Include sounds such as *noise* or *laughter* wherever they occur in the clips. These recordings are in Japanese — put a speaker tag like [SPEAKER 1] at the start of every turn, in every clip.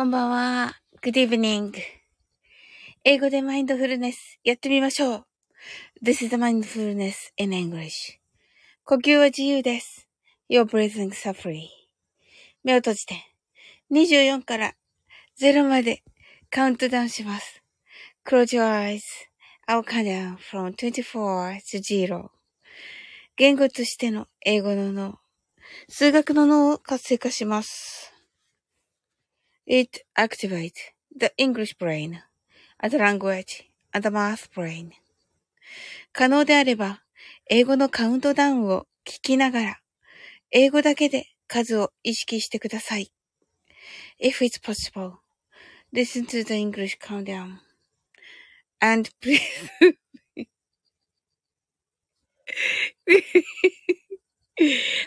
[SPEAKER 1] こんばんは。Good evening. 英語でマインドフルネスやってみましょう。This is the mindfulness in English. 呼吸は自由です。Your breathing is free. 目を閉じて24から0までカウントダウンします。Close your eyes. I'll count down from 24 to 0. 言語としての英語の脳、数学の脳を活性化します。It activates the English brain, the language, and the math brain. 可能であれば、英語のカウントダウンを聞きながら、英語だけで数を意識してください。If it's possible, listen to the English countdown. And please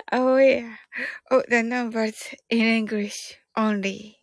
[SPEAKER 1] aware of the numbers in English only.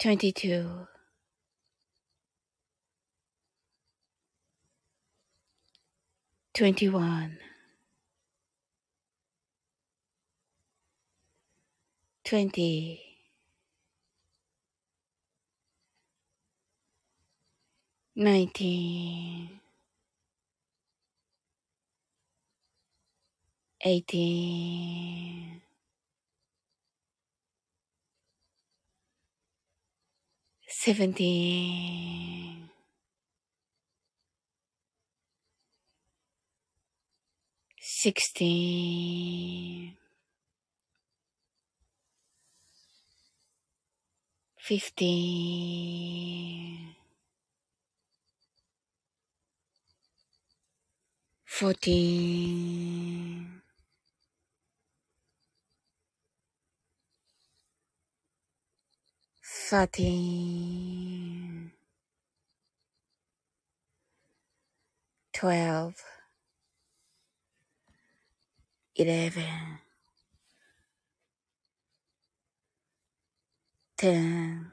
[SPEAKER 1] 22 21 20 19 18 seventeen, sixteen, fifteen, fourteen. 13 12 11 10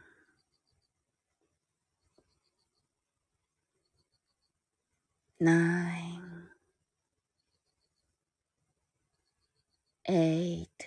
[SPEAKER 1] 9 8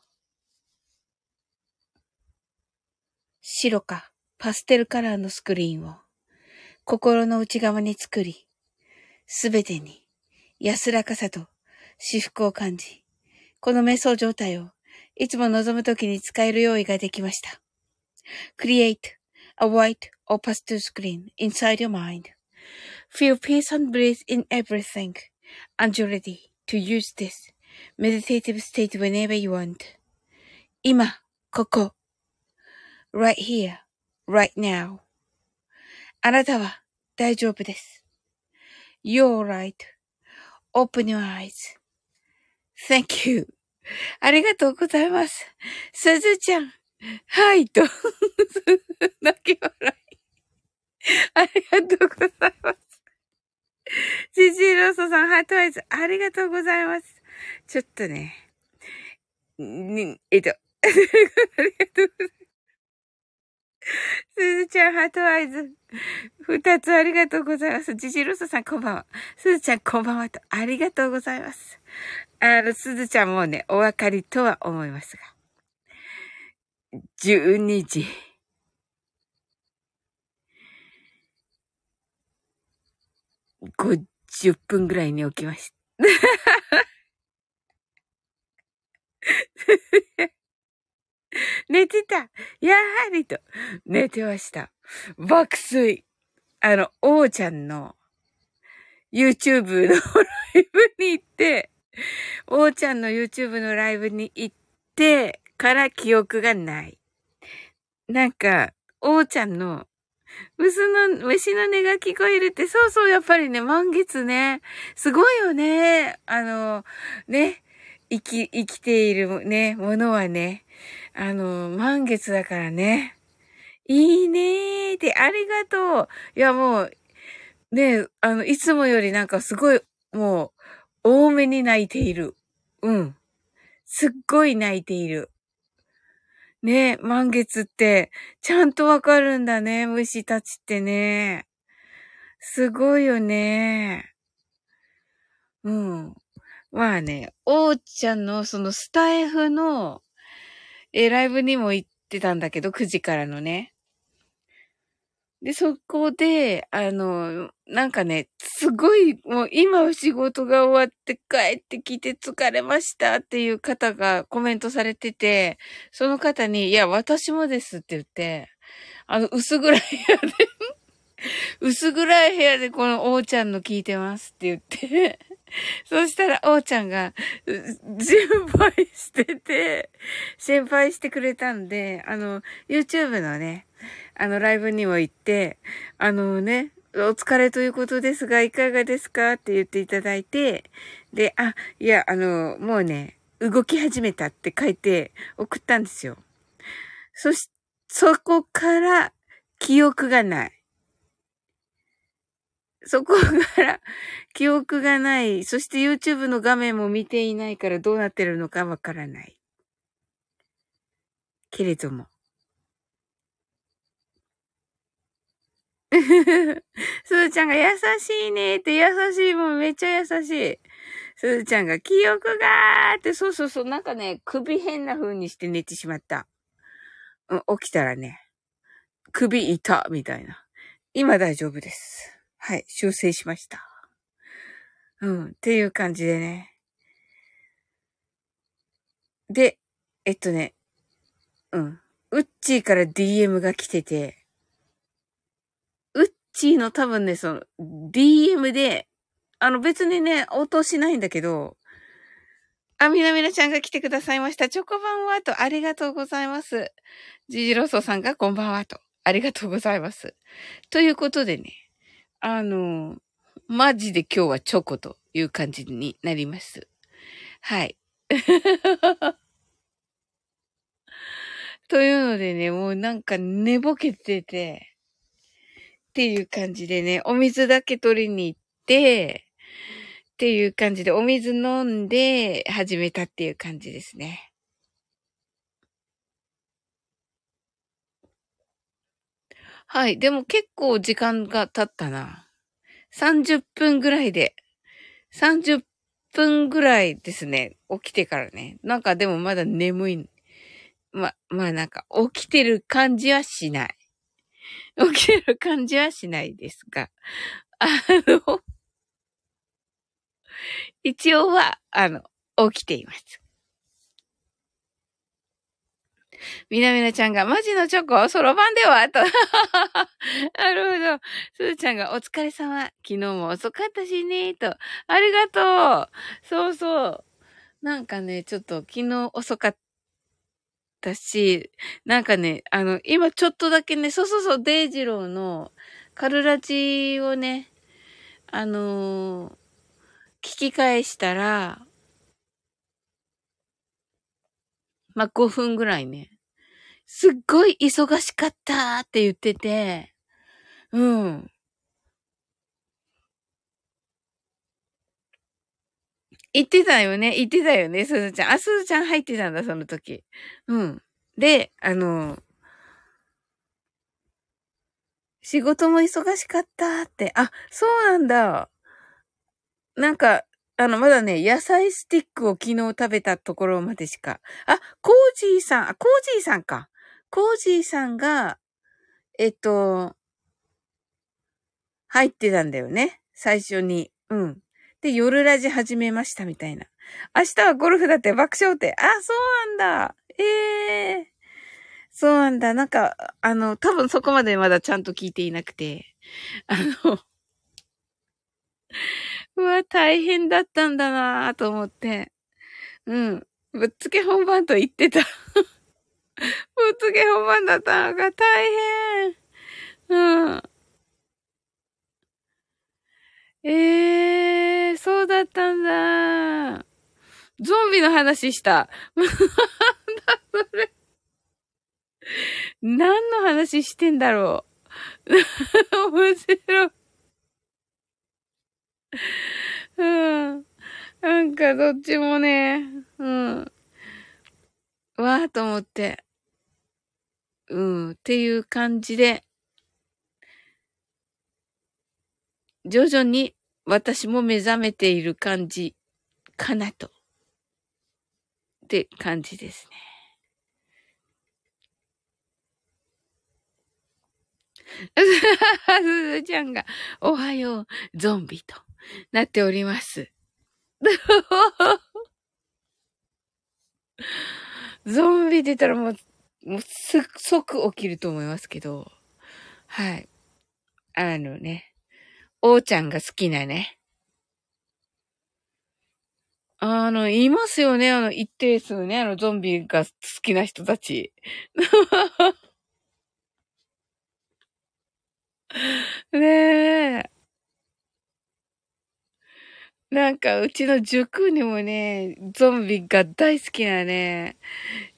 [SPEAKER 1] 白かパステルカラーのスクリーンを心の内側に作り、すべてに安らかさと至福を感じ、この瞑想状態をいつも望むときに使える用意ができました。Create a white or pastel screen inside your mind. Feel peace and bliss in everything and you're ready to use this meditative state whenever you want. 今、ここ、right here, right now. あなたは大丈夫です。You're right.Open your eyes.Thank you. ありがとうございます。すずちゃん。はいと。*laughs* 泣き笑い。ありがとうございます。ジジロロソさん、 heart eyes、ありがとうございます。ちょっとね、に、えっと、*laughs* ありがとうございます。すずちゃん、 heart eyes。二つありがとうございます。ジジロソさん、こんばんは。すずちゃん、こんばんはと、ありがとうございます。あの、すずちゃんもね、お分かりとは思いますが。12時。50分ぐらいに起きました。*laughs* 寝てたやはりと、寝てました。爆睡。あの、王ちゃんの YouTube の *laughs* ライブに行って、王ちゃんの YouTube のライブに行ってから記憶がない。なんか、王ちゃんの虫の、虫の音が聞こえるって、そうそう、やっぱりね、満月ね、すごいよね。あの、ね、生き、生きているね、ものはね、あの、満月だからね。いいねーって、ありがとう。いや、もう、ね、あの、いつもよりなんかすごい、もう、多めに泣いている。うん。すっごい泣いている。ね、満月って、ちゃんとわかるんだね、虫たちってね。すごいよね。うん。まあね、おーちゃんのそのスタイフの、えライブにも行ってたんだけど、9時からのね。で、そこで、あの、なんかね、すごい、もう今仕事が終わって帰ってきて疲れましたっていう方がコメントされてて、その方に、いや、私もですって言って、あの、薄暗い部屋で *laughs* 薄暗い部屋でこのおーちゃんの聞いてますって言って *laughs* そしたら、おーちゃんが、心配してて、心配してくれたんで、あの、YouTube のね、あの、ライブにも行って、あのね、お疲れということですが、いかがですかって言っていただいて、で、あ、いや、あの、もうね、動き始めたって書いて送ったんですよ。そし、そこから記憶がない。そこから記憶がない。そして YouTube の画面も見ていないからどうなってるのかわからない。けれども。*laughs* すずちゃんが優しいねって優しいもんめっちゃ優しい。すずちゃんが記憶がーってそうそうそうなんかね首変な風にして寝てしまった。起きたらね首痛みたいな。今大丈夫です。はい、修正しました。うん、っていう感じでね。で、えっとね、うん。ウッチーから DM が来てて、ウッチーの多分ね、その、DM で、あの別にね、応答しないんだけど、あ、みなみなちゃんが来てくださいました。チョコバンはと、ありがとうございます。ジジロソさんがこんばんはと、ありがとうございます。ということでね、あの、マジで今日はチョコという感じになります。はい。*laughs* というのでね、もうなんか寝ぼけてて、っていう感じでね、お水だけ取りに行って、っていう感じで、お水飲んで始めたっていう感じですね。はい。でも結構時間が経ったな。30分ぐらいで。30分ぐらいですね。起きてからね。なんかでもまだ眠い。ま、まあなんか起きてる感じはしない。起きてる感じはしないですが。あの、一応は、あの、起きています。*laughs* みなみなちゃんが、マジのチョコ、そろばんでは？と。*laughs* なるほど。すずちゃんが、お疲れ様。昨日も遅かったしね、と。ありがとう。そうそう。なんかね、ちょっと昨日遅かったし、なんかね、あの、今ちょっとだけね、そうそうそう、デイジローのカルラチをね、あのー、聞き返したら、まあ、5分ぐらいね。すっごい忙しかったって言ってて、うん。言ってたよね。言ってたよね、すずちゃん。あ、すずちゃん入ってたんだ、その時。うん。で、あの、仕事も忙しかったって。あ、そうなんだ。なんか、あの、まだね、野菜スティックを昨日食べたところまでしか。あ、コージーさん、あ、コージーさんか。コージーさんが、えっと、入ってたんだよね。最初に。うん。で、夜ラジ始めましたみたいな。明日はゴルフだって爆笑って。あ、そうなんだ。ええー、そうなんだ。なんか、あの、多分そこまでまだちゃんと聞いていなくて。あの、うわ、大変だったんだなぁと思って。うん。ぶっつけ本番と言ってた。*laughs* ぶっつけ本番だったのが大変。うん。ええー、そうだったんだ。ゾンビの話した。*laughs* なんだそれ。何の話してんだろう。*laughs* 面白い。うん。なんかどっちもね、うん。わーと思って。うん。っていう感じで、徐々に私も目覚めている感じかなと。って感じですね。*laughs* すずちゃんが、おはよう、ゾンビと *laughs* なっております。*laughs* ゾンビって言ったらもう、もうす、即起きると思いますけど、はい。あのね、おーちゃんが好きなね。あの、いますよね、あの、一定数ね、あの、ゾンビが好きな人たち。*laughs* ねえ。なんか、うちの塾にもね、ゾンビが大好きなね、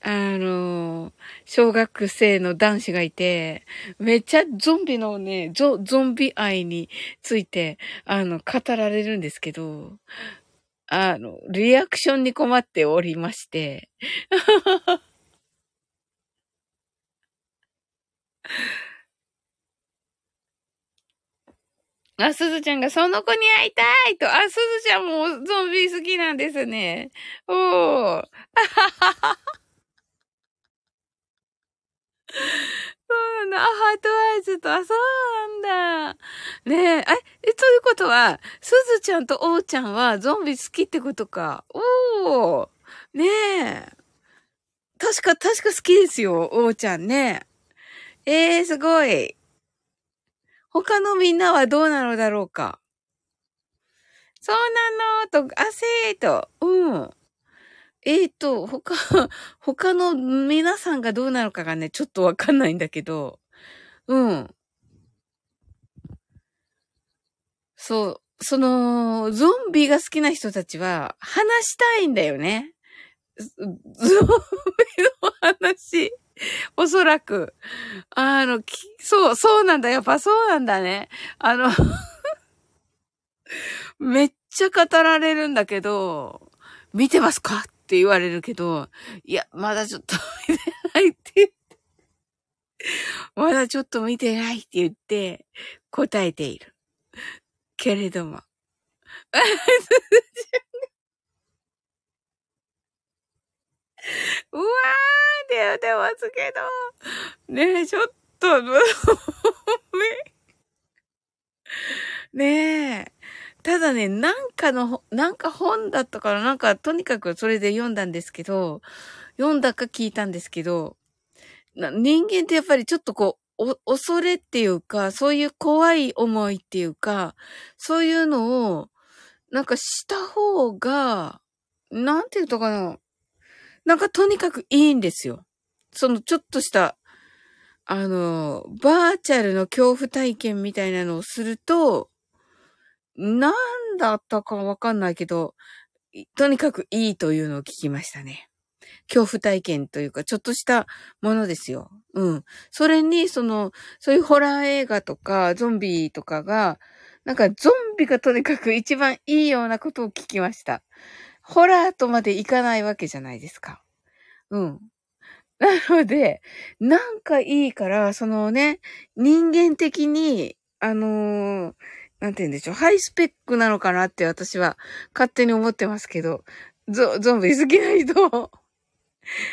[SPEAKER 1] あの、小学生の男子がいて、めっちゃゾンビのね、ゾ、ゾンビ愛について、あの、語られるんですけど、あの、リアクションに困っておりまして、*laughs* あ、すずちゃんがその子に会いたいと。あ、すずちゃんもゾンビ好きなんですね。おー。*laughs* そうなんだ。あ、ハートアイズと、あ、そうなんだ。ねえ、え、え、ということは、すずちゃんとおーちゃんはゾンビ好きってことか。おー。ねえ。確か、確か好きですよ、おーちゃんね。ええー、すごい。他のみんなはどうなのだろうか。そうなのと、あせーと、うん。えーと、他、*laughs* 他の皆さんがどうなのかがね、ちょっとわかんないんだけど、うん。そう、その、ゾンビが好きな人たちは、話したいんだよね。ゾンビの話。*laughs* おそらく。あの、そう、そうなんだ。やっぱそうなんだね。あの *laughs* めっちゃ語られるんだけど、見てますか？って言われるけど、いや、まだちょっと *laughs* 見てないって言って、まだちょっと見てないって言って答えている。けれども。うわーって言ってますけど。ねえ、ちょっと、*laughs* ねえ。ただね、なんかの、なんか本だったから、なんかとにかくそれで読んだんですけど、読んだか聞いたんですけど、人間ってやっぱりちょっとこう、恐れっていうか、そういう怖い思いっていうか、そういうのを、なんかした方が、なんて言うとかな。なんかとにかくいいんですよ。そのちょっとした、あの、バーチャルの恐怖体験みたいなのをすると、なんだったかわかんないけど、とにかくいいというのを聞きましたね。恐怖体験というか、ちょっとしたものですよ。うん。それに、その、そういうホラー映画とか、ゾンビとかが、なんかゾンビがとにかく一番いいようなことを聞きました。ホラーとまでいかないわけじゃないですか。うん。なので、なんかいいから、そのね、人間的に、あのー、なんて言うんでしょう、ハイスペックなのかなって私は勝手に思ってますけど、ゾ、ゾンビ好きな人、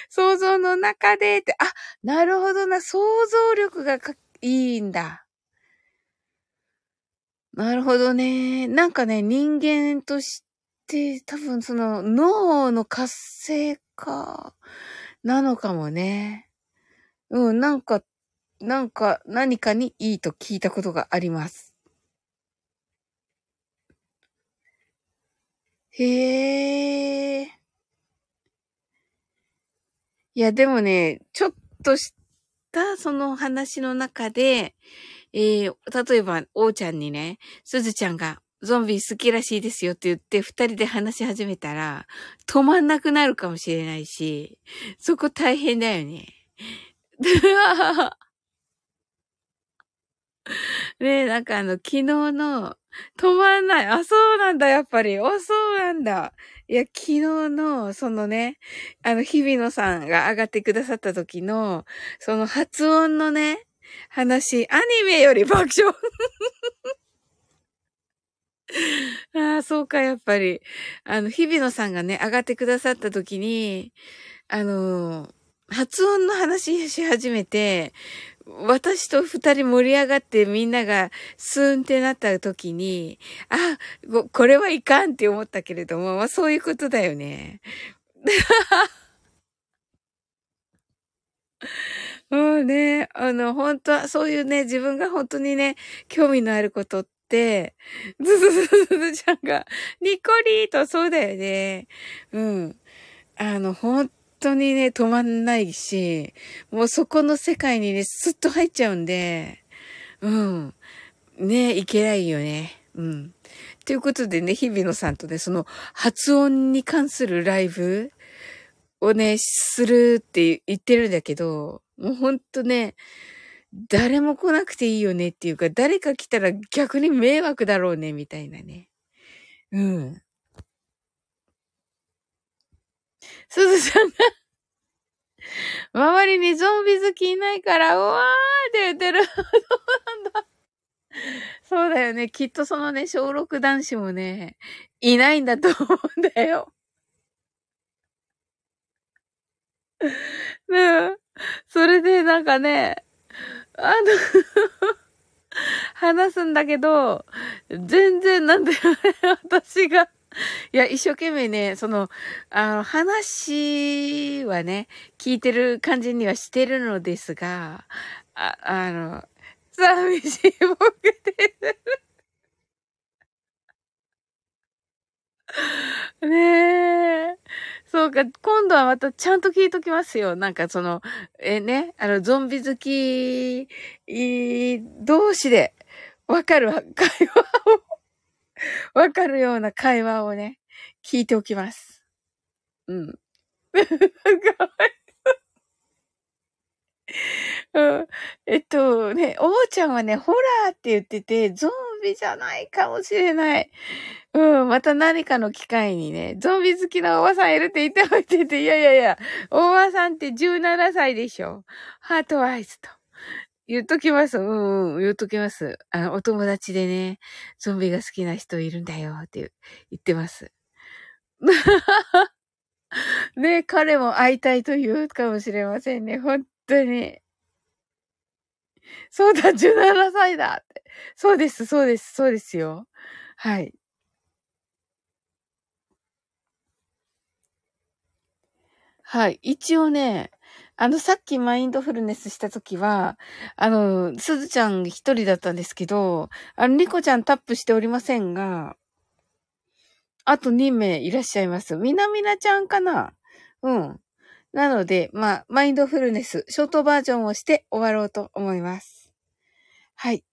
[SPEAKER 1] 想像の中でって、あ、なるほどな、想像力がいいんだ。なるほどね。なんかね、人間としてって多分その脳の活性化なのかもね。うん、なんか、なんか何かにいいと聞いたことがあります。へえ。いや、でもね、ちょっとしたその話の中で、えー、例えば、おうちゃんにね、すずちゃんがゾンビ好きらしいですよって言って二人で話し始めたら、止まんなくなるかもしれないし、そこ大変だよね。*laughs* ねえ、なんかあの、昨日の、止まんない。あ、そうなんだ、やっぱり。あ、そうなんだ。いや、昨日の、そのね、あの、日比野さんが上がってくださった時の、その発音のね、話、アニメより爆笑。*laughs* ああ、そうか、やっぱり。あの、日比野さんがね、上がってくださった時に、あのー、発音の話し始めて、私と二人盛り上がってみんながスーンってなった時に、あ、これはいかんって思ったけれども、まあそういうことだよね。*laughs* もうね、あの、本当は、そういうね、自分が本当にね、興味のあることって、ずずずずずちゃんが、ニコリーとそうだよね。うん。あの、本当にね、止まんないし、もうそこの世界にね、スッと入っちゃうんで、うん。ね、いけないよね。うん。ということでね、日比野さんとね、その発音に関するライブをね、するって言ってるんだけど、もうほんとね、誰も来なくていいよねっていうか、誰か来たら逆に迷惑だろうね、みたいなね。うん。すずちゃんが周りにゾンビ好きいないから、うわーって言ってる。そうなんだ。そうだよね。きっとそのね、小6男子もね、いないんだと思うんだよ。ねそれでなんかね、あの話すんだけど、全然なんだよ、*laughs* 私が。いや、一生懸命ね、その、あの、話はね、聞いてる感じにはしてるのですが、あ、あの、寂しい僕です。*laughs* ねえ。そうか、今度はまたちゃんと聞いときますよ。なんかその、えね、あの、ゾンビ好き、同士で、わかる会話をわかるような会話をね、聞いておきます。うん。かわいうん。えっとね、おーちゃんはね、ホラーって言ってて、ゾンビじゃないかもしれない。うん、また何かの機会にね、ゾンビ好きなおばさんいるって言っておいてて、いやいやいや、おばさんって17歳でしょ。ハートアイズと。言っときます。うん、うん、言っときます。あの、お友達でね、ゾンビが好きな人いるんだよって言ってます。*laughs* ね、彼も会いたいと言うかもしれませんね。本当に。*laughs* そうだ、17歳だ。そうです、そうです、そうですよ。はい。はい。一応ね、あの、さっきマインドフルネスしたときは、あの、すずちゃん一人だったんですけど、あの、リコちゃんタップしておりませんが、あと2名いらっしゃいます。みなみなちゃんかな？うん。なので、まあ、マインドフルネス、ショートバージョンをして終わろうと思います。はい。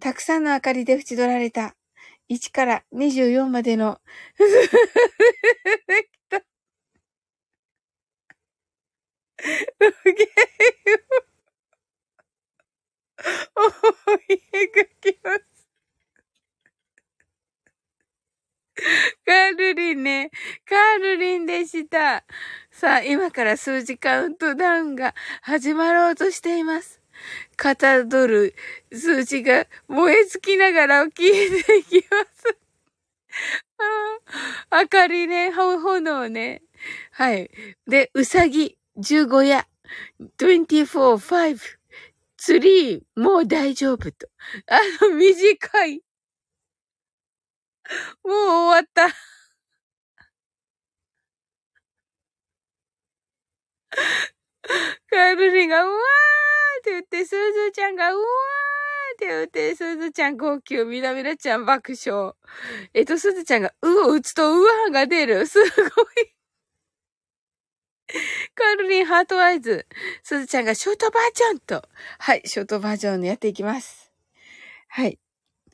[SPEAKER 1] たくさんの明かりで縁取られた、1から24までのゲーム。思い描きます。*laughs* カールリンね。カールリンでした。さあ、今から数字カウントダウンが始まろうとしています。かたどる数字が燃え尽きながら消えていきます。*laughs* あ明かりね、炎ね。はい。で、うさぎ、十五夜、24、5、ツリー、もう大丈夫と。あの、短い。もう終わった。カルリンが、うわーって言って、すずちゃんが、うわーって言って、すずちゃん号泣、みなみなちゃん爆笑。えっと、すずちゃんが、うを打つと、うわーが出る。*laughs* すごい。カルリンハートアイズ。すずちゃんがショートバージョンと。はい、ショートバージョンやっていきます。はい。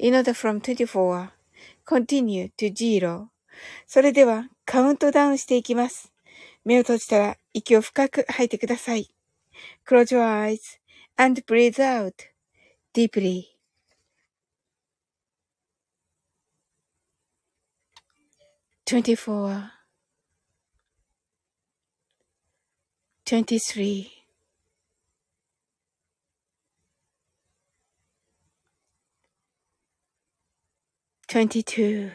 [SPEAKER 1] in order from 24 continue to zero それではカウントダウンしていきます。目を閉じたら息を深く吐いてください。Close your eyes and breathe out deeply. 24 23 22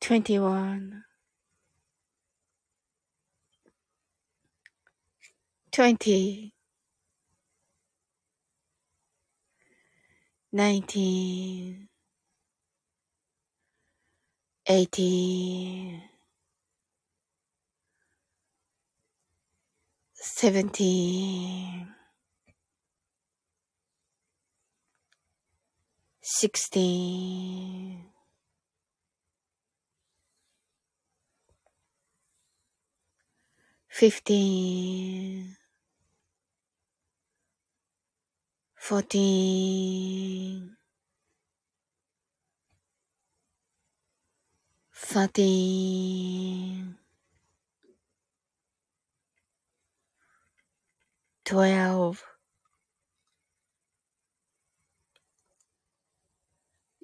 [SPEAKER 1] 21 20 19 18 17 16 15 14 13 12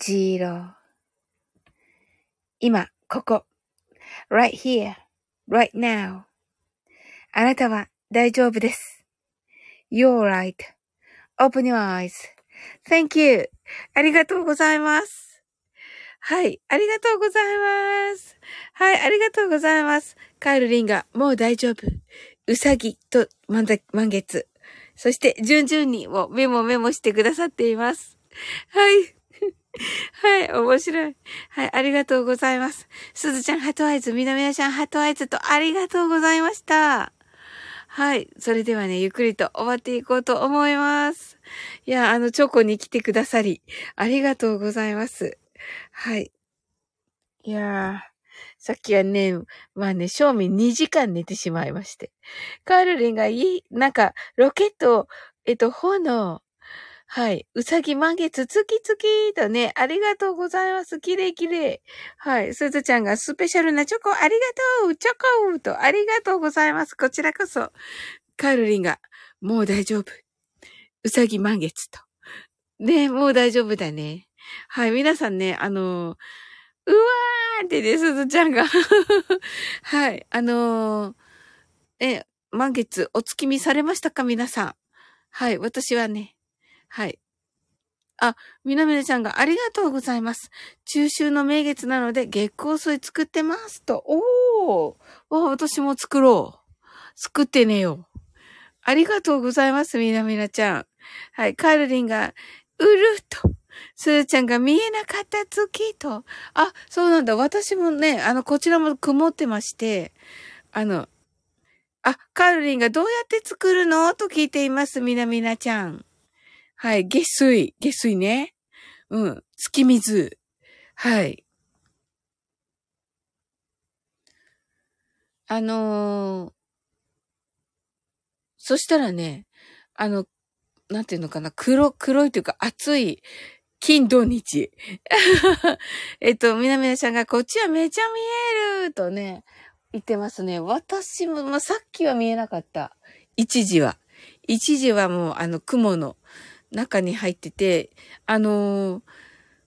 [SPEAKER 1] Zero 今、ここ。right here, right now. あなたは大丈夫です。You're right.Open your eyes.Thank you. ありがとうございます。はい。ありがとうございます。はい。ありがとうございます。カールリンが、もう大丈夫。うさぎと満月。そして、順々にもメモメモしてくださっています。はい。*laughs* はい、面白い。はい、ありがとうございます。すずちゃん、ハトアイズ、みなみなちゃん、ハトアイズとありがとうございました。はい。それではね、ゆっくりと終わっていこうと思います。いや、あの、チョコに来てくださり、ありがとうございます。はい。いやー、さっきはね、まあね、正味2時間寝てしまいまして。カールリンがいい、なんか、ロケット、えっと、炎、はい。うさぎ満月月々とね、ありがとうございます。きれいきれい。はい。すずちゃんがスペシャルなチョコありがとうチョコとありがとうございます。こちらこそ。カールリンが、もう大丈夫。うさぎ満月と。ね、もう大丈夫だね。はい。皆さんね、あのー、うわーってね、すずちゃんが *laughs* はい。あのー、え、満月お月見されましたか？皆さん。はい。私はね、はい。あ、みなみなちゃんがありがとうございます。中秋の名月なので月光水作ってますと。おー私も作ろう。作ってねよ。ありがとうございます、みなみなちゃん。はい、カールリンが、うると。すーちゃんが見えなかった月と。あ、そうなんだ。私もね、あの、こちらも曇ってまして、あの、あ、カールリンがどうやって作るの？と聞いています、みなみなちゃん。はい。下水。下水ね。うん。月水。はい。あのー、そしたらね、あの、なんていうのかな、黒、黒いというか熱い金土日。*laughs* えっと、みなみなちゃんがこっちはめちゃ見えるとね、言ってますね。私も、まあ、さっきは見えなかった。一時は。一時はもうあの雲の中に入ってて、あのー、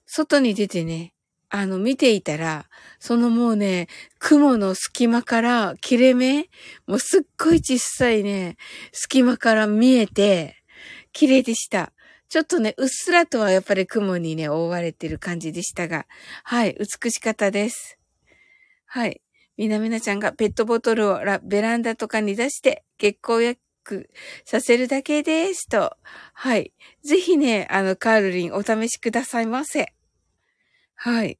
[SPEAKER 1] 外に出てね、あの、見ていたら、そのもうね、雲の隙間から切れ目もうすっごい小さいね、隙間から見えて、綺麗でした。ちょっとね、うっすらとはやっぱり雲にね、覆われてる感じでしたが、はい、美しかったです。はい。みなみなちゃんがペットボトルをベランダとかに出して、月光やクさせるだけですと。はい。ぜひね、あの、カールリンお試しくださいませ。はい。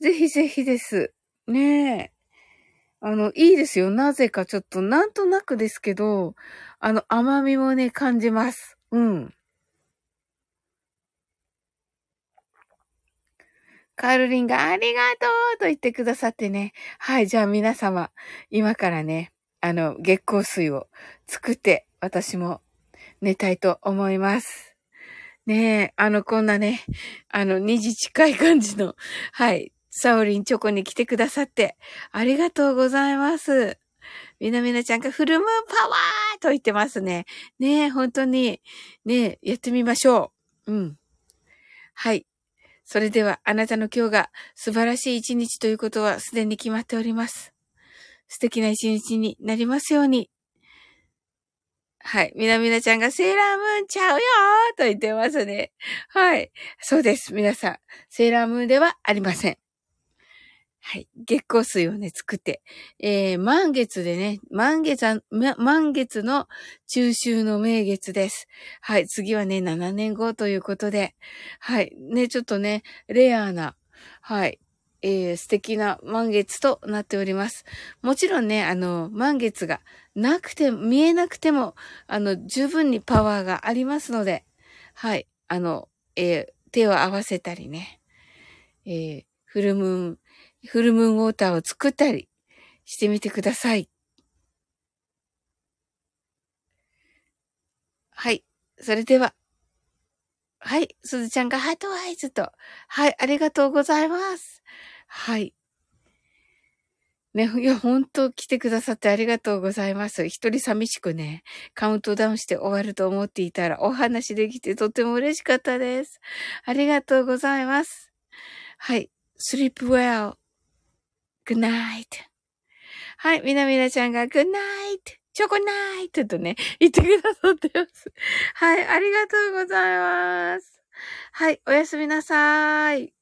[SPEAKER 1] ぜひぜひです。ねえ。あの、いいですよ。なぜかちょっと、なんとなくですけど、あの、甘みもね、感じます。うん。カールリンがありがとうと言ってくださってね。はい、じゃあ皆様、今からね、あの、月光水を作って、私も寝たいと思います。ねえ、あの、こんなね、あの、2時近い感じの、はい、サオリンチョコに来てくださって、ありがとうございます。みなみなちゃんがフルムーンパワーと言ってますね。ねえ、本当に、ねえ、やってみましょう。うん。はい。それではあなたの今日が素晴らしい一日ということはすでに決まっております。素敵な一日になりますように。はい。みなみなちゃんがセーラームーンちゃうよーと言ってますね。はい。そうです。皆さん。セーラームーンではありません。はい。月光水をね、作って、えー、満月でね、満月、満月の中秋の名月です。はい。次はね、7年後ということで、はい。ね、ちょっとね、レアな、はい。えー、素敵な満月となっております。もちろんね、あの、満月がなくて、見えなくても、あの、十分にパワーがありますので、はい。あの、えー、手を合わせたりね、えー、フルムーン、フルムーンウォーターを作ったりしてみてください。はい。それでは。はい。すずちゃんがハートアイズと。はい。ありがとうございます。はい。ね、いや、本当来てくださってありがとうございます。一人寂しくね、カウントダウンして終わると思っていたらお話できてとても嬉しかったです。ありがとうございます。はい。sleep well. Good night. はい、みなみなちゃんが good night. チョコナイトとね、言ってくださってます。はい、ありがとうございます。はい、おやすみなさーい。